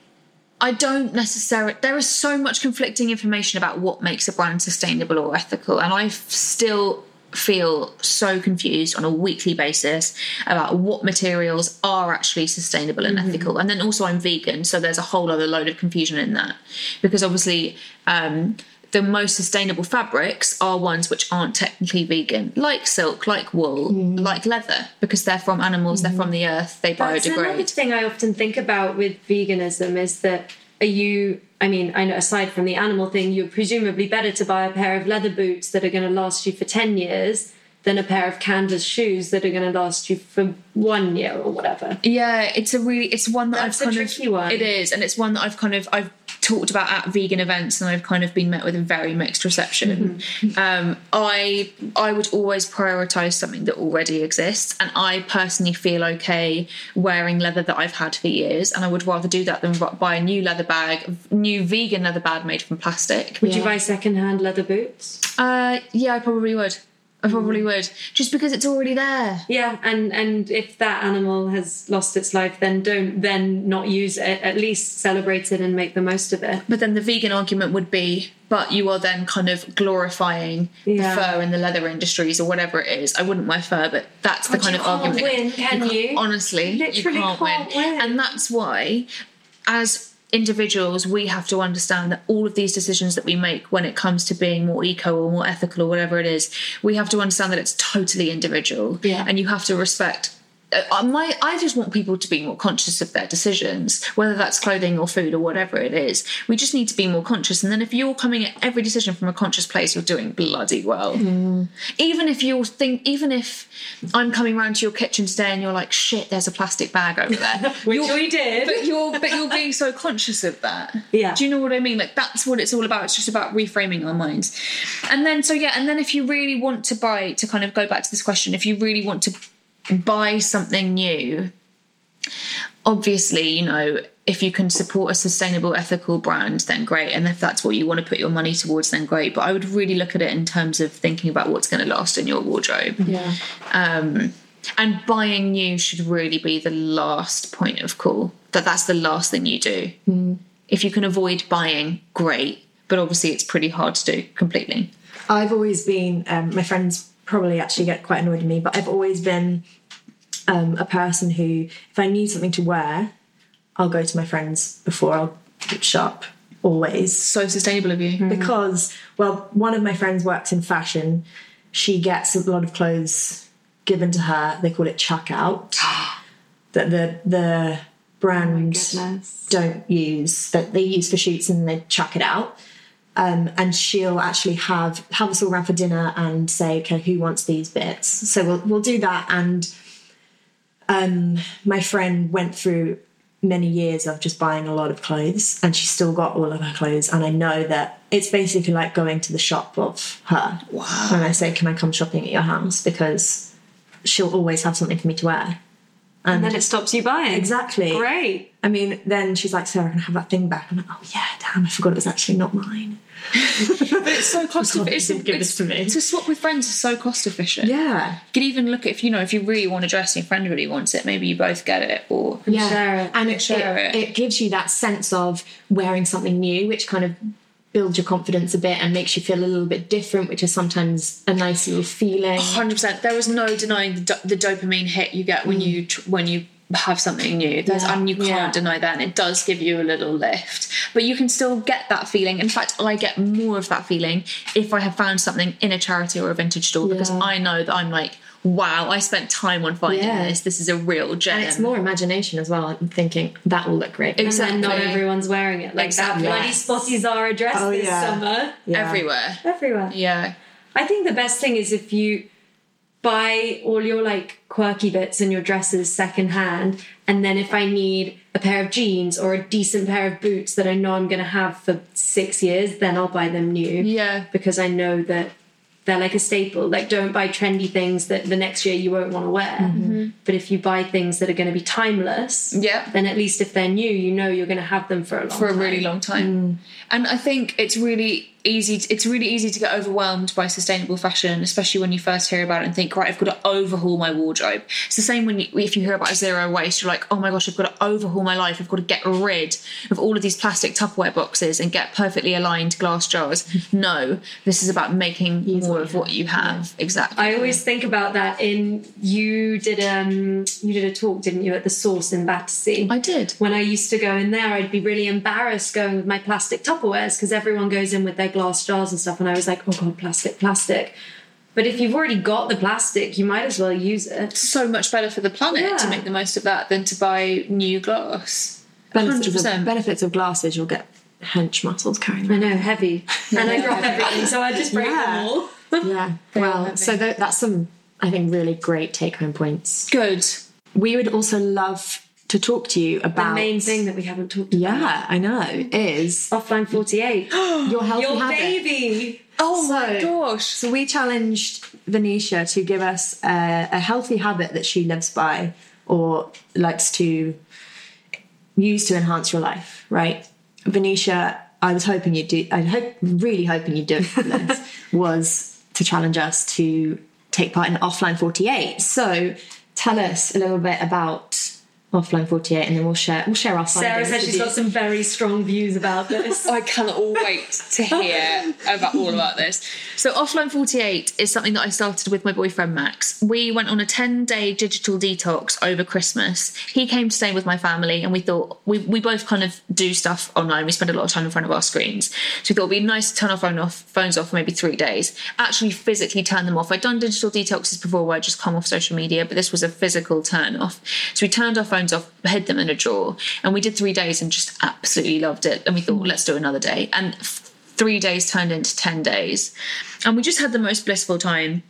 I don't necessarily. There is so much conflicting information about what makes a brand sustainable or ethical, and I still feel so confused on a weekly basis about what materials are actually sustainable and mm-hmm. ethical. And then also, I'm vegan, so there's a whole other load of confusion in that because obviously. Um, the most sustainable fabrics are ones which aren't technically vegan, like silk, like wool, mm-hmm. like leather, because they're from animals, they're mm-hmm. from the earth, they That's another biodegrade. thing I often think about with veganism is that are you I mean, I know aside from the animal thing, you're presumably better to buy a pair of leather boots that are going to last you for 10 years than a pair of canvas shoes that are going to last you for one year or whatever. Yeah, it's a really it's one that That's I've a kind tricky of one. it is, and it's one that I've kind of I've talked about at vegan events, and I've kind of been met with a very mixed reception. Mm-hmm. Um, I I would always prioritize something that already exists, and I personally feel okay wearing leather that I've had for years, and I would rather do that than buy a new leather bag, new vegan leather bag made from plastic. Would you buy secondhand leather boots? Uh, yeah, I probably would. I probably would, just because it's already there. Yeah, and and if that animal has lost its life, then don't then not use it. At least celebrate it and make the most of it. But then the vegan argument would be, but you are then kind of glorifying Yeah. the fur and the leather industries or whatever it is. I wouldn't wear fur, but that's the God, kind you of can't argument. win, can can't- you? Honestly, Literally you can't, can't win. win. And that's why, as individuals, we have to understand that all of these decisions that we make when it comes to being more eco or more ethical or whatever it is, we have to understand that it's totally individual. Yeah. And you have to respect Uh, my I just want people to be more conscious of their decisions, whether that's clothing or food or whatever it is. We just need to be more conscious. And then if you're coming at every decision from a conscious place, you're doing bloody well. Mm. Even if you think, even if I'm coming round to your kitchen today and you're like, shit, there's a plastic bag over there, <laughs> Which You're- we did. but you're but you're being so conscious of that. Yeah. Do you know what I mean? Like that's what it's all about. It's just about reframing our minds. And then so yeah, and then if you really want to buy to kind of go back to this question, if you really want to buy something new, obviously, you know, if you can support a sustainable, ethical brand, then great. And if that's what you want to put your money towards, then great. But I would really look at it in terms of thinking about what's going to last in your wardrobe. Yeah. Um, and buying new should really be the last point of call. That that's the last thing you do. If you can avoid buying, great. But obviously, it's pretty hard to do completely. I've always been, um, my friends probably actually get quite annoyed at me, but I've always been um, a person who, if I need something to wear, I'll go to my friends before I'll shop, always. So sustainable of you. Because, well, one of my friends works in fashion. She gets a lot of clothes given to her. They call it chuck out. <gasps> that the the brand goodness. don't use that they use for shoots and they chuck it out. Um, and she'll actually have have us all around for dinner and say, okay, who wants these bits? So we'll we'll do that. And um, my friend went through many years of just buying a lot of clothes, and she's still got all of her clothes. And I know that it's basically like going to the shop of her. Wow. And I say, can I come shopping at your house because she'll always have something for me to wear. And then it stops you buying. Exactly. Great. I mean, then she's like, Sarah, can I have that thing back? I'm like, oh yeah, damn, I forgot it was actually not mine. <laughs> But it's so cost efficient. give this to me. To swap with friends is so cost efficient. Yeah. You could even look at if you know if you really want a dress and your friend really wants it, maybe you both get it or Yeah. Share it. And it, Share it, it. it gives you that sense of wearing something new, which kind of builds your confidence a bit and makes you feel a little bit different, which is sometimes a nice little feeling. hundred percent. There is no denying the, do- the dopamine hit you get when mm. you tr- when you have something new. There's, Yeah. and you can't Yeah. deny that, and it does give you a little lift. But you can still get that feeling. In fact, I get more of that feeling if I have found something in a charity or a vintage store because Yeah. I know that I'm like, wow, I spent time on finding Yeah. this. This is a real gem. And it's more imagination as well. I'm thinking that will look great. Exactly. And then not everyone's wearing it. Like Exactly. that bloody Yes. spotty Zara dress Oh, this yeah. summer. Yeah. everywhere. Everywhere. Yeah. I think the best thing is if you buy all your like quirky bits and your dresses secondhand. And then if I need a pair of jeans or a decent pair of boots that I know I'm going to have for six years, then I'll buy them new. Yeah. Because I know that they're like a staple. Like, don't buy trendy things that the next year you won't want to wear. Mhm. But if you buy things that are going to be timeless, Yeah. then at least if they're new, you know you're going to have them for a long for a time. really long time. And I think it's really easy. it's really easy to get overwhelmed by sustainable fashion, especially when you first hear about it and think, right, I've got to overhaul my wardrobe. It's the same when you, if you hear about zero waste, you're like, oh my gosh, I've got to overhaul my life. I've got to get rid of all of these plastic Tupperware boxes and get perfectly aligned glass jars. <laughs> no, this is about making more of what you have. Exactly. I always think about that in you did um you did a talk, didn't you, at the source in Battersea? I did. When I used to go in there, I'd be really embarrassed going with my plastic Tupperwares because everyone goes in with their glass jars and stuff, and I was like, oh god, plastic, plastic. But if you've already got the plastic, you might as well use it. so much better for the planet to make the most of that than to buy new glass. Benefits of, 100%. benefits of glasses, you'll get hench muscles carrying. I know, heavy, and I drop <laughs> everything, so I just break them all. Yeah. <laughs> Well, so tho- that's some, I think, really great take home points. Good. We would also love to talk to you about The main thing that we haven't talked about. Yeah, I know. Is offline forty eight. <gasps> your healthy habit. Your habit. baby. Oh my gosh. So we challenged Venetia to give us a, a healthy habit that she lives by or likes to use to enhance your life, right? Venetia, I was hoping you'd do, I hope, really hoping you'd do it <laughs> was to challenge us to take part in Offline 48. So tell us a little bit about Offline 48 and then we'll share, we'll share our Sarah findings said with she's you. got some very strong views about this. <laughs> I cannot wait to hear about all about this. So, Offline 48 is something that I started with my boyfriend Max. We went on a 10 day digital detox over Christmas. He came to stay with my family, and we thought we, we both kind of do stuff online. We spend a lot of time in front of our screens. So, we thought it'd be nice to turn our phone off, phones off for maybe three days, actually physically turn them off. I'd done digital detoxes before where I just come off social media, but this was a physical turn off. So, we turned our phones off, hid them in a drawer, and we did three days and just absolutely loved it. And we thought, let's do another day. And three days turned into 10 days. And we just had the most blissful time.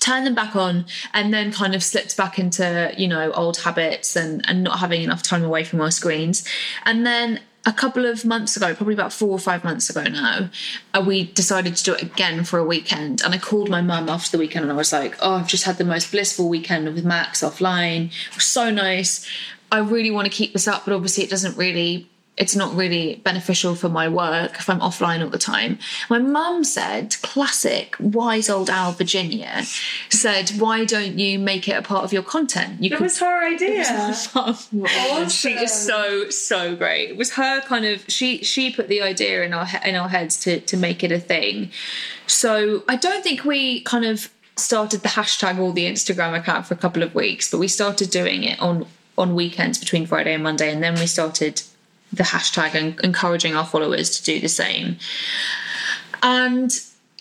Turned them back on and then kind of slipped back into, you know, old habits and, and not having enough time away from our screens. And then a couple of months ago, probably about four or five months ago now, uh, we decided to do it again for a weekend. And I called my mum after the weekend and I was like, oh, I've just had the most blissful weekend with Max offline. It was so nice. I really want to keep this up, but obviously it doesn't really it's not really beneficial for my work if I'm offline all the time. My mum said, classic, wise old Al Virginia, said, why don't you make it a part of your content? You That was her idea. <laughs> She is so so great. It was her kind of she she put the idea in our in our heads to to make it a thing. So I don't think we kind of started the hashtag or the Instagram account for a couple of weeks, but we started doing it on on weekends between Friday and Monday, and then we started the hashtag and encouraging our followers to do the same. And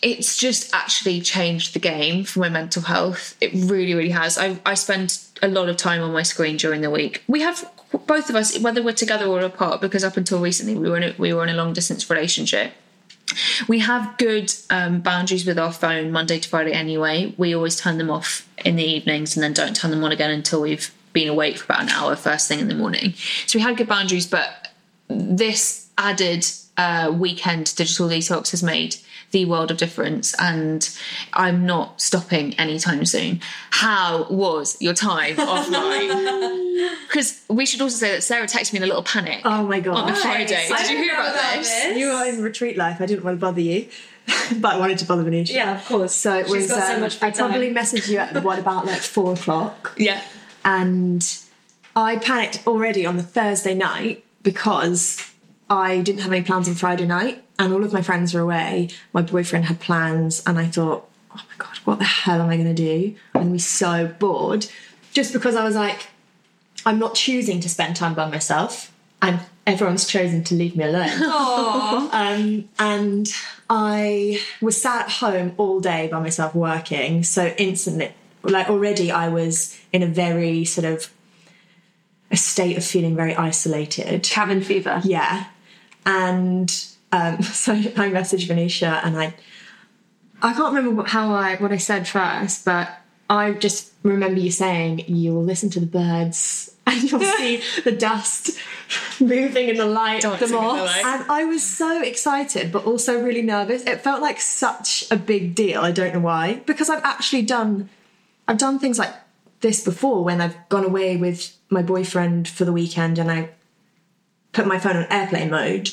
it's just actually changed the game for my mental health. It really, really has. I, I spend a lot of time on my screen during the week. We have both of us, whether we're together or apart, because up until recently we were in a, we were in a long distance relationship. We have good um, boundaries with our phone Monday to Friday anyway. We always turn them off in the evenings and then don't turn them on again until we've been awake for about an hour first thing in the morning. So we had good boundaries, but this added uh, weekend digital detox has made the world of difference and I'm not stopping anytime soon. How was your time <laughs> offline? Because we should also say that Sarah texted me in a little panic. Oh my god! On the Friday. Did you hear about, this? You were in retreat life. I didn't want to bother you, <laughs> but I wanted to bother Venetia. Yeah, of course. So it She's was. got so um, much free I probably messaged you at <laughs> what about like four o'clock, Yeah. and I panicked already on the Thursday night because I didn't have any plans on Friday night, and all of my friends were away. My boyfriend had plans, and I thought, oh my god, what the hell am I going to do? I'm going to be so bored, just because I was like, I'm not choosing to spend time by myself. I'm everyone's chosen to leave me alone. <laughs> <laughs> um, and I was sat at home all day by myself working. So instantly, like already, I was in a very sort of a state of feeling very isolated. Cabin fever. Yeah. And um, <laughs> so I messaged Venetia and I I can't remember what- how I what I said first, but I just remember you saying you will listen to the birds <laughs> and you'll <laughs> see the dust moving in the light, the Dancing the moss. light. And I was so excited, but also really nervous. It felt like such a big deal. I don't know why, because I've actually done, I've done things like this before when I've gone away with my boyfriend for the weekend and I put my phone on airplane mode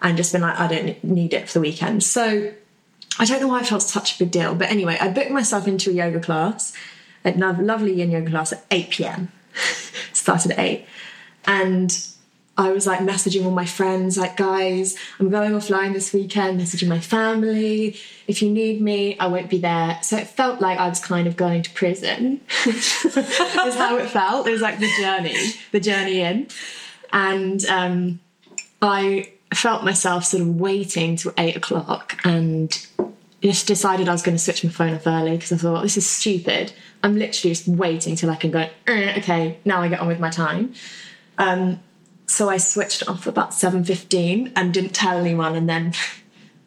and just been like, I don't need it for the weekend. So I don't know why I felt such a big deal. But anyway, I booked myself into a yoga class, a lovely yin yoga class at 8 pm. <laughs> Started at 8. And I was like messaging all my friends, like, guys, I'm going offline this weekend, messaging my family. If you need me, I won't be there. So it felt like I was kind of going to prison, <laughs> is how it felt. It was like the journey, the journey in. And um, I felt myself sort of waiting till eight o'clock and just decided I was going to switch my phone off early because I thought this is stupid. I'm literally just waiting till I can go. "Eh, Okay, now I get on with my time. Um, so I switched it off about seven fifteen and didn't tell anyone. And then,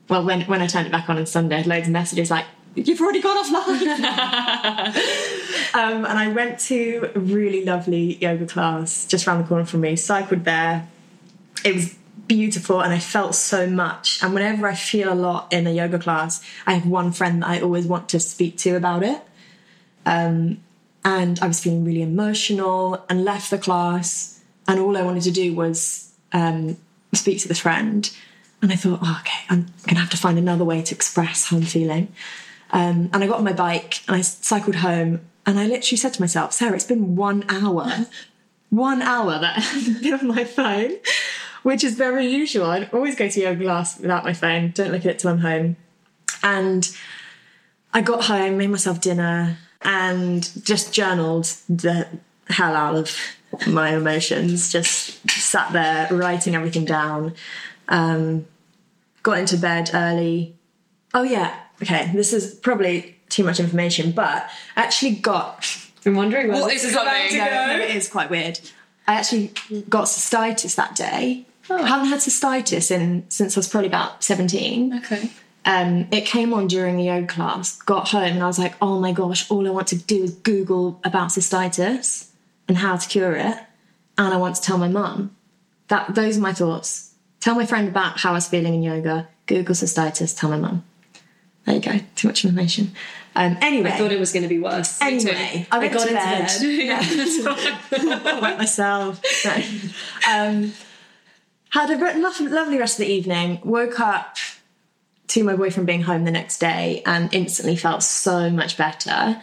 well, when when I turned it back on on Sunday, I had loads of messages like, "You've already gone offline." <laughs> um, and I went to a really lovely yoga class just around the corner from me. Cycled there. It was beautiful and I felt so much. And whenever I feel a lot in a yoga class, I have one friend that I always want to speak to about it. Um, and I was feeling really emotional and left the class. And all I wanted to do was um, speak to this friend. And I thought, oh, okay, I'm going to have to find another way to express how I'm feeling. Um, and I got on my bike and I cycled home. And I literally said to myself, Sarah, it's been one hour, <laughs> one hour that <laughs> I've been on my phone, which is very usual. I always go to yoga class without my phone, don't look at it till I'm home. And I got home, made myself dinner, and just journaled the hell out of my emotions. Just sat there writing everything down. Um, got into bed early. Oh yeah, okay. This is probably too much information, but I actually got. I'm wondering where What this is is about to No, no, it is quite weird. I actually got cystitis that day. I haven't had cystitis in since I was probably about seventeen. Okay. Um, it came on during the yoga class. Got home and I was like, oh my gosh, all I want to do is Google about cystitis and how to cure it, and I want to tell my mum. That those are my thoughts. Tell my friend about how I was feeling in yoga. Google cystitis. Tell my mum. There you go. Too much information. Um, anyway, I thought it was going to be worse. Anyway, I went got to into bed. bed. <laughs> <laughs> wet myself. No. <laughs> Um, had a lovely rest of the evening. Woke up to my boyfriend being home the next day and instantly felt so much better.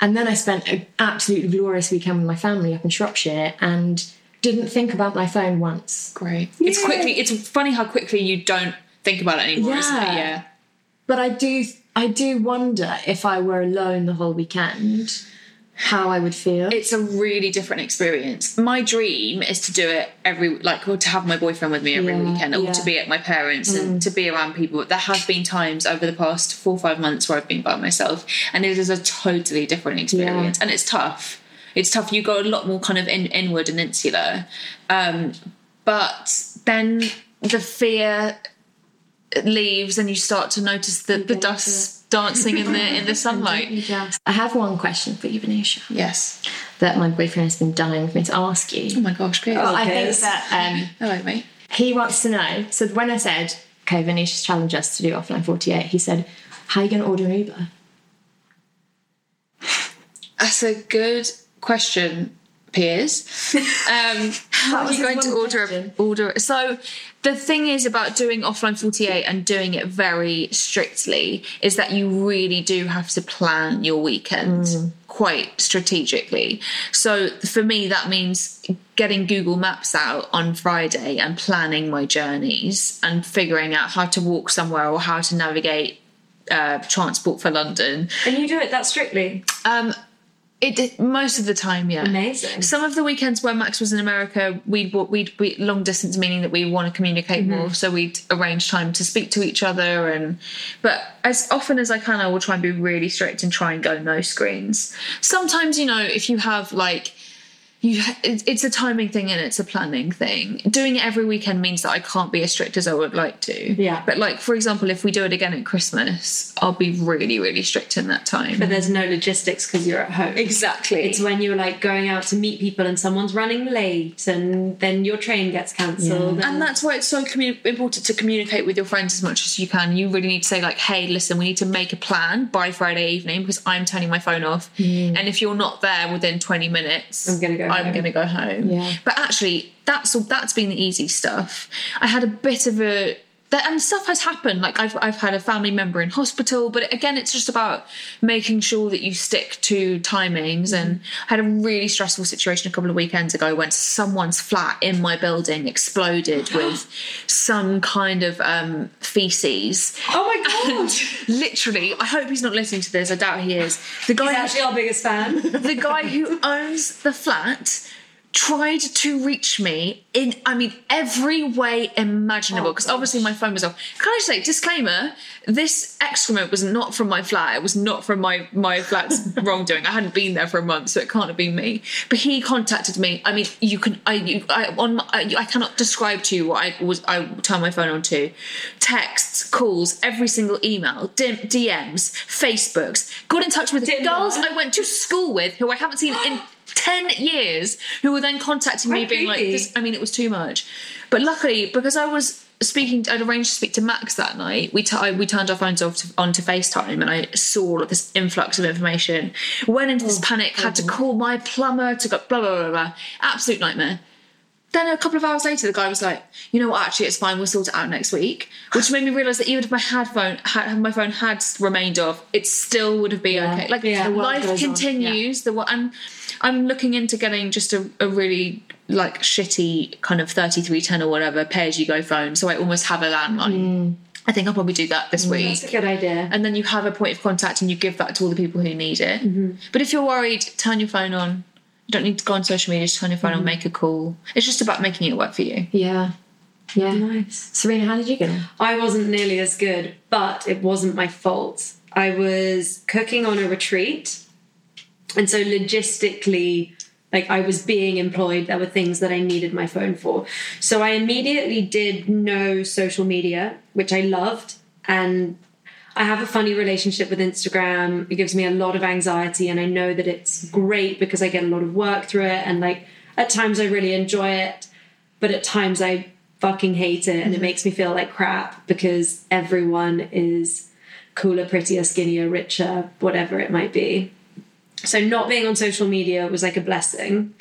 And then I spent an absolutely glorious weekend with my family up in Shropshire and didn't think about my phone once. Great. It's quickly. It's funny how quickly you don't think about it anymore, isn't it? Yeah. Yeah. But I do, I do wonder if I were alone the whole weekend, how I would feel. It's a really different experience. My dream is to do it every like or to have my boyfriend with me every Yeah, weekend or yeah. Mm. to be at my parents and to be around people. There have been times over the past four or five months where I've been by myself and it is a totally different experience. And it's tough. It's tough. You go a lot more kind of in, inward and insular. Um, but then the fear leaves and you start to notice the, the dust dancing in the in the sunlight. I have one question for you, Venetia, Yes. that my boyfriend has been dying for me to ask you. Oh my gosh, Piers. I think that um, Hello, mate. he wants to know. So when I said, okay, Venetia's challenged us to do offline 48, he said, how are you going to order an Uber? That's a good question, Piers. <laughs> Um, how are you going to order question. order? So the thing is about doing offline 48 and doing it very strictly is that you really do have to plan your weekend Mm. quite strategically. So for me, that means getting Google Maps out on Friday and planning my journeys and figuring out how to walk somewhere or how to navigate uh, transport for London. And you do it that strictly. Um, it most of the time, yeah. Amazing. Some of the weekends where Max was in America, we'd we'd, we long distance, meaning that we want to communicate Mm-hmm. more. So we'd arrange time to speak to each other, and but as often as I can, I will try and be really strict and try and go no screens. Sometimes, you know, if you have like you it's a timing thing and it's a planning thing doing it every weekend means that i can't be as strict as i would like to Yeah. but like for example if we do it again at christmas i'll be really really strict in that time But there's no logistics because you're at home. Exactly. It's when you're like going out to meet people and someone's running late and then your train gets cancelled. and that's why it's so commu- important to communicate with your friends as much as you can. You really need to say like, "Hey, listen, we need to make a plan by Friday evening because I'm turning my phone off, mm. and if you're not there within 20 minutes, I'm gonna go I'm going to go home." Yeah. But actually, that's all. That's been the easy stuff. I had a bit of a. That, and stuff has happened. Like I've I've had a family member in hospital, but again, it's just about making sure that you stick to timings. And I had a really stressful situation a couple of weekends ago when someone's flat in my building exploded <gasps> with some kind of um, feces. Oh my god! And literally, I hope he's not listening to this. I doubt he is. The guy He's actually our biggest fan. the guy who owns the flat tried to reach me in i mean every way imaginable because obviously my phone was off. Can i say disclaimer this excrement was not from my flat. It was not from my my flat's <laughs> wrongdoing. I hadn't been there for a month so it can't have been me. But he contacted me. I mean you can i you, i on my, I, I cannot describe to you what i was i turned my phone on to. Texts calls every single email dim, dms facebooks. Got in touch with girls i went to school with who i haven't seen in <gasps> <gasps> 10 years who were then contacting me Oh, being like this i mean it was too much. But luckily because i was speaking i'd arranged to speak to max that night we, t- I- we turned our phones off to, onto facetime and i saw this influx of information. Went into Oh, this panic had to call my plumber to go blah blah blah blah. Absolute nightmare then a couple of hours later, the guy was like, "You know what? Actually, it's fine. We'll sort it out next week." Which made me realise that even if my had phone, had, my phone had remained off, it still would have been okay. Like Yeah. Life on, continues. The wo- and I'm looking into getting just a, a really like shitty kind of 3310 or whatever pay as you go phone, so I almost have a landline. Mm. I think I'll probably do that this mm, week. That's a good idea. And then you have a point of contact and you give that to all the people who need it. Mm-hmm. But if you're worried, turn your phone on. You don't need to go on social media, just turn your phone on, make a call. It's just about making it work for you. Yeah. Yeah. Nice. Serena, how did you get on? I wasn't nearly as good, but it wasn't my fault. I was cooking on a retreat. And so logistically, like I was being employed, there were things that I needed my phone for. So I immediately did no social media, which I loved. And I have a funny relationship with Instagram. It gives me a lot of anxiety, and I know that it's great because I get a lot of work through it. And like at times I really enjoy it, but at times I fucking hate it and it makes me feel like crap because everyone is cooler, prettier, skinnier, richer, whatever it might be. So not being on social media was like a blessing.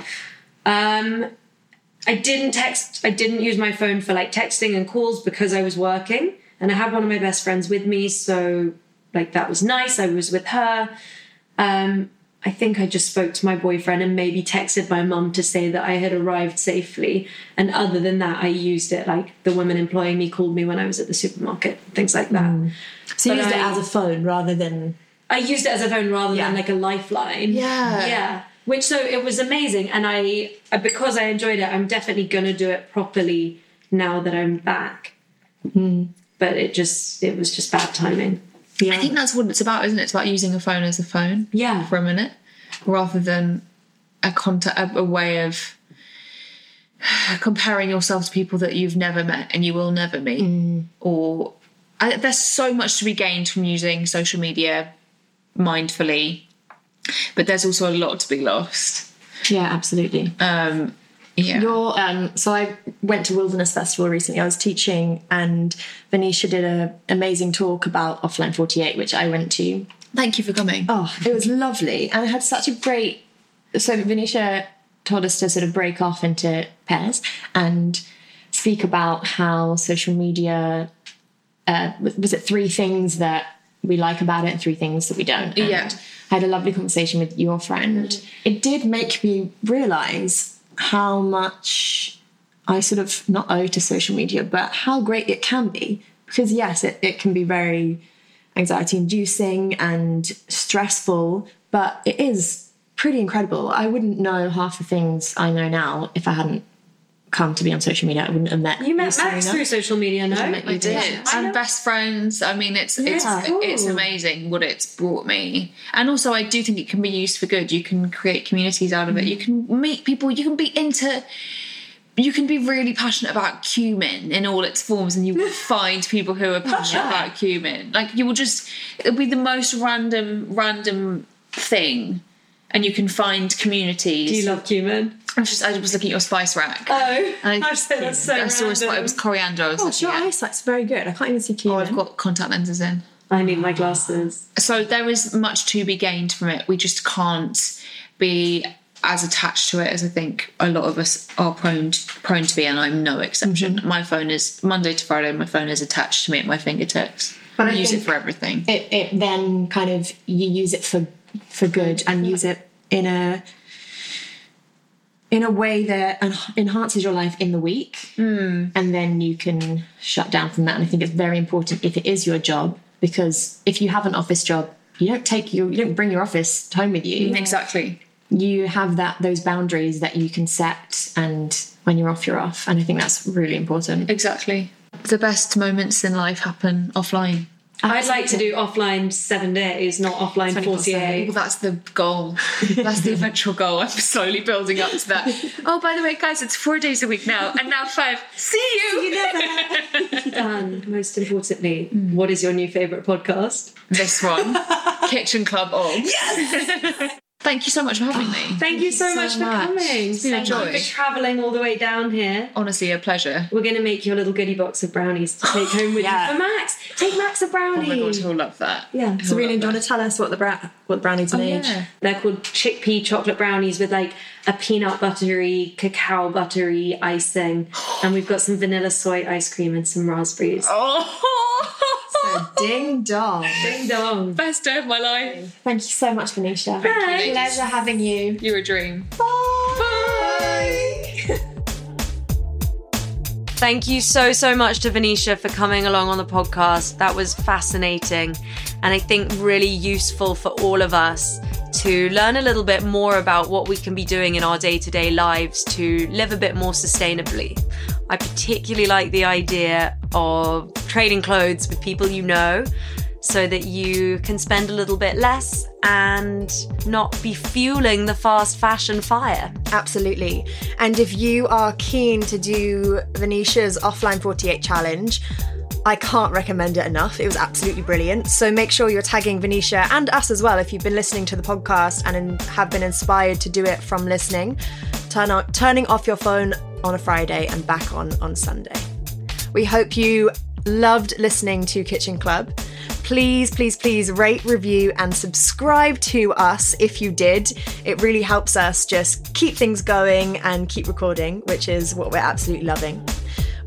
Um, I didn't text, I didn't use my phone for like texting and calls because I was working and I had one of my best friends with me. So like that was nice. I was with her. Um, I think I just spoke to my boyfriend and maybe texted my mum to say that I had arrived safely. And other than that, I used it like the woman employing me called me when I was at the supermarket, things like that. So you But used it as a phone rather than. I used it as a phone rather Yeah. than like a lifeline. Yeah. Yeah. Which so it was amazing. And I, uh, because I enjoyed it, I'm definitely going to do it properly now that I'm back. But it just, it was just bad timing. Yeah. I think that's what it's about, isn't it? It's about using a phone as a phone Yeah. for a minute rather than a contact, a, a way of comparing yourself to people that you've never met and you will never meet. Or I, there's so much to be gained from using social media mindfully, but there's also a lot to be lost. Yeah, absolutely. Um, yeah. Your um, so I went to Wilderness Festival recently. I was teaching, and Venetia did an amazing talk about Offline Forty Eight, which I went to. Thank you for coming. Oh, it was lovely, and I had such a great. So Venetia told us to sort of break off into pairs and speak about how social media. Uh, was it three things that we like about it and three things that we don't? And Yeah. I had a lovely conversation with your friend. It did make me realize how much I sort of not owe to social media, but how great it can be. Because, yes, it, it can be very anxiety inducing and stressful, but it is pretty incredible. I wouldn't know half the things I know now if I hadn't come to be on social media, I wouldn't have met You met Serena. Max through social media, no? I I did. And best friends. I mean, it's it's Yeah. it's Cool. amazing what it's brought me. And also, I do think it can be used for good. You can create communities out of it. You can meet people. You can be into. You can be really passionate about cumin in all its forms, and you will <laughs> find people who are passionate about cumin. Like you will just, it'll be the most random, random thing, and you can find communities. Do you love cumin? I was just, I was looking at your spice rack. Oh, and I, <laughs> I said that's so I saw a spot. It was coriander. I was Oh, your eyesight's very good. I can't even see cumin. Oh, I've got contact lenses in. I need my glasses. So there is much to be gained from it. We just can't be as attached to it as I think a lot of us are prone prone to be, and I'm no exception. Mm-hmm. My phone is Monday to Friday. My phone is attached to me at my fingertips. But I I use it for everything. it, it then kind of you use it for for good and use it in a in a way that enhances your life in the week hmm. and then you can shut down from that and i think it's very important if it is your job because if you have an office job you don't take your you don't bring your office home with you mm, Exactly. you have that those boundaries that you can set and when you're off you're off and i think that's really important Exactly. The best moments in life happen offline. I'd like to do offline seven days, not offline 24/7. 48. Well, that's the goal. That's the eventual goal. I'm slowly building up to that. <laughs> Oh, by the way, guys, it's four days a week now, and now five. See you. Done. <laughs> Most importantly, what is your new favourite podcast? This one, <laughs> Kitchen Club Og. Yes. Thank you so much for having me. <gasps> Thank you so, much for coming. It's been a Thank you joy. for travelling all the way down here. Honestly, a pleasure. We're going to make you a little goodie box of brownies to take home with Yeah. you for Max. Take Max a Oh brownie. my god, he'll love that. Yeah. He'll serena love do you want that. to tell us what the bra- what the brownies Oh, made yeah. They're called chickpea chocolate brownies with like a peanut buttery, cacao buttery icing. <gasps> And we've got some vanilla soy ice cream and some raspberries. Oh, <laughs> ding dong Ding dong. best day of my life. Thank you so much, Venetia. Thank you. Pleasure having you. You're a dream. Bye. Thank you so, so much to Venetia for coming along on the podcast. That was fascinating and I think really useful for all of us to learn a little bit more about what we can be doing in our day to day lives to live a bit more sustainably. I particularly like the idea of trading clothes with people you know so that you can spend a little bit less and not be fueling the fast fashion fire. Absolutely. And if you are keen to do Venetia's offline 48 challenge, I can't recommend it enough. It was absolutely brilliant. So make sure you're tagging Venetia and us as well if you've been listening to the podcast and in- have been inspired to do it from listening. Turn on, turning off your phone on a Friday and back on on Sunday. We hope you loved listening to Kitchen Club. Please, please, please rate, review, and subscribe to us if you did. It really helps us just keep things going and keep recording, which is what we're absolutely loving.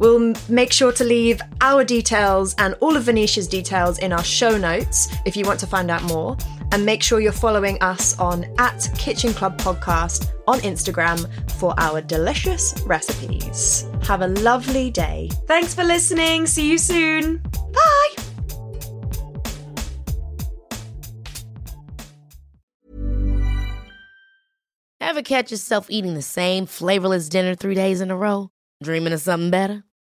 We'll make sure to leave our details and all of Venetia's details in our show notes if you want to find out more. And make sure you're following us on at Kitchen Club Podcast on Instagram for our delicious recipes. Have a lovely day. Thanks for listening. See you soon. Bye. Ever catch yourself eating the same flavorless dinner three days in a row? Dreaming of something better?